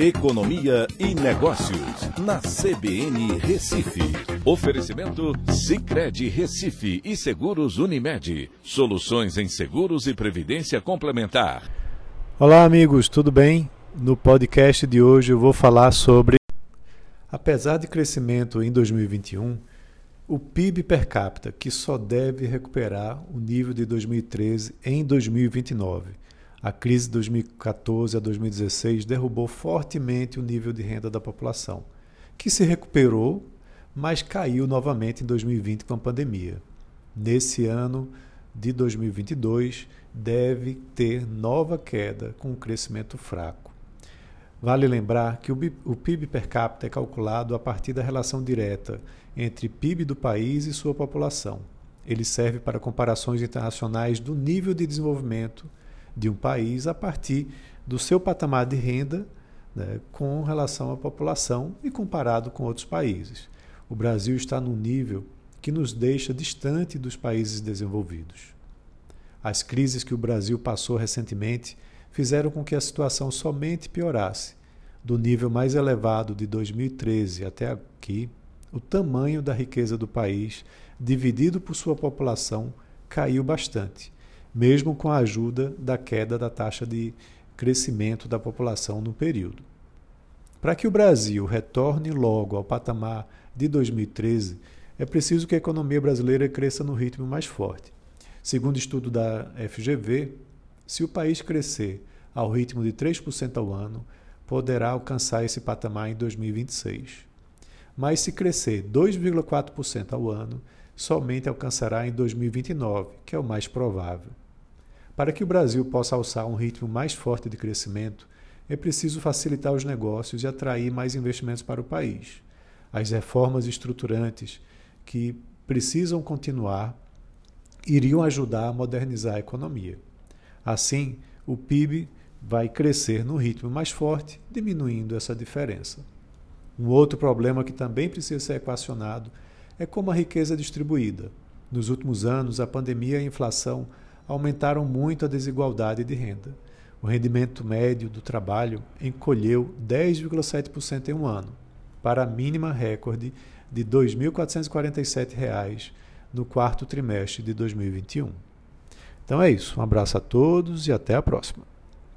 Economia e Negócios, na CBN Recife. Oferecimento Cicred Recife e Seguros Unimed. Soluções em seguros e previdência complementar. Olá, amigos, tudo bem? No podcast de hoje eu vou falar sobre. Apesar de crescimento em 2021, o PIB per capita, que só deve recuperar o nível de 2013 em 2029 a crise de 2014 a 2016 derrubou fortemente o nível de renda da população, que se recuperou, mas caiu novamente em 2020 com a pandemia. Nesse ano de 2022, deve ter nova queda com um crescimento fraco. Vale lembrar que o PIB per capita é calculado a partir da relação direta entre PIB do país e sua população. Ele serve para comparações internacionais do nível de desenvolvimento de um país a partir do seu patamar de renda né, com relação à população e comparado com outros países. O Brasil está num nível que nos deixa distante dos países desenvolvidos. As crises que o Brasil passou recentemente fizeram com que a situação somente piorasse. Do nível mais elevado de 2013 até aqui, o tamanho da riqueza do país, dividido por sua população, caiu bastante mesmo com a ajuda da queda da taxa de crescimento da população no período. Para que o Brasil retorne logo ao patamar de 2013, é preciso que a economia brasileira cresça no ritmo mais forte. Segundo estudo da FGV, se o país crescer ao ritmo de 3% ao ano, poderá alcançar esse patamar em 2026. Mas se crescer 2,4% ao ano, somente alcançará em 2029, que é o mais provável. Para que o Brasil possa alçar um ritmo mais forte de crescimento, é preciso facilitar os negócios e atrair mais investimentos para o país. As reformas estruturantes que precisam continuar iriam ajudar a modernizar a economia. Assim, o PIB vai crescer no ritmo mais forte, diminuindo essa diferença. Um outro problema que também precisa ser equacionado é como a riqueza é distribuída. Nos últimos anos, a pandemia e a inflação aumentaram muito a desigualdade de renda. O rendimento médio do trabalho encolheu 10,7% em um ano, para a mínima recorde de R$ 2.447 no quarto trimestre de 2021. Então é isso. Um abraço a todos e até a próxima.